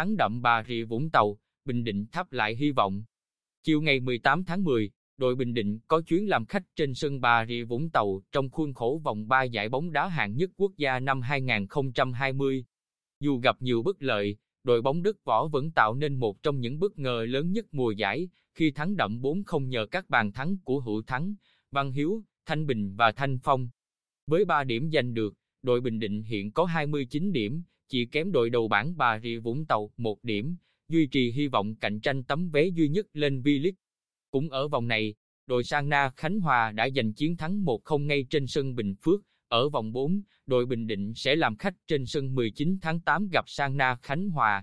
thắng đậm Bà Rịa Vũng Tàu, Bình Định thắp lại hy vọng. Chiều ngày 18 tháng 10, đội Bình Định có chuyến làm khách trên sân Bà Rịa Vũng Tàu trong khuôn khổ vòng 3 giải bóng đá hạng nhất quốc gia năm 2020. Dù gặp nhiều bất lợi, đội bóng Đức Võ vẫn tạo nên một trong những bất ngờ lớn nhất mùa giải khi thắng đậm 4-0 nhờ các bàn thắng của Hữu Thắng, Văn Hiếu, Thanh Bình và Thanh Phong. Với 3 điểm giành được, đội Bình Định hiện có 29 điểm, chỉ kém đội đầu bảng Bà Rịa Vũng Tàu 1 điểm, duy trì hy vọng cạnh tranh tấm vé duy nhất lên V-League. Cũng ở vòng này, đội Sang Na Khánh Hòa đã giành chiến thắng 1-0 ngay trên sân Bình Phước. Ở vòng 4, đội Bình Định sẽ làm khách trên sân 19 tháng 8 gặp Sang Na Khánh Hòa.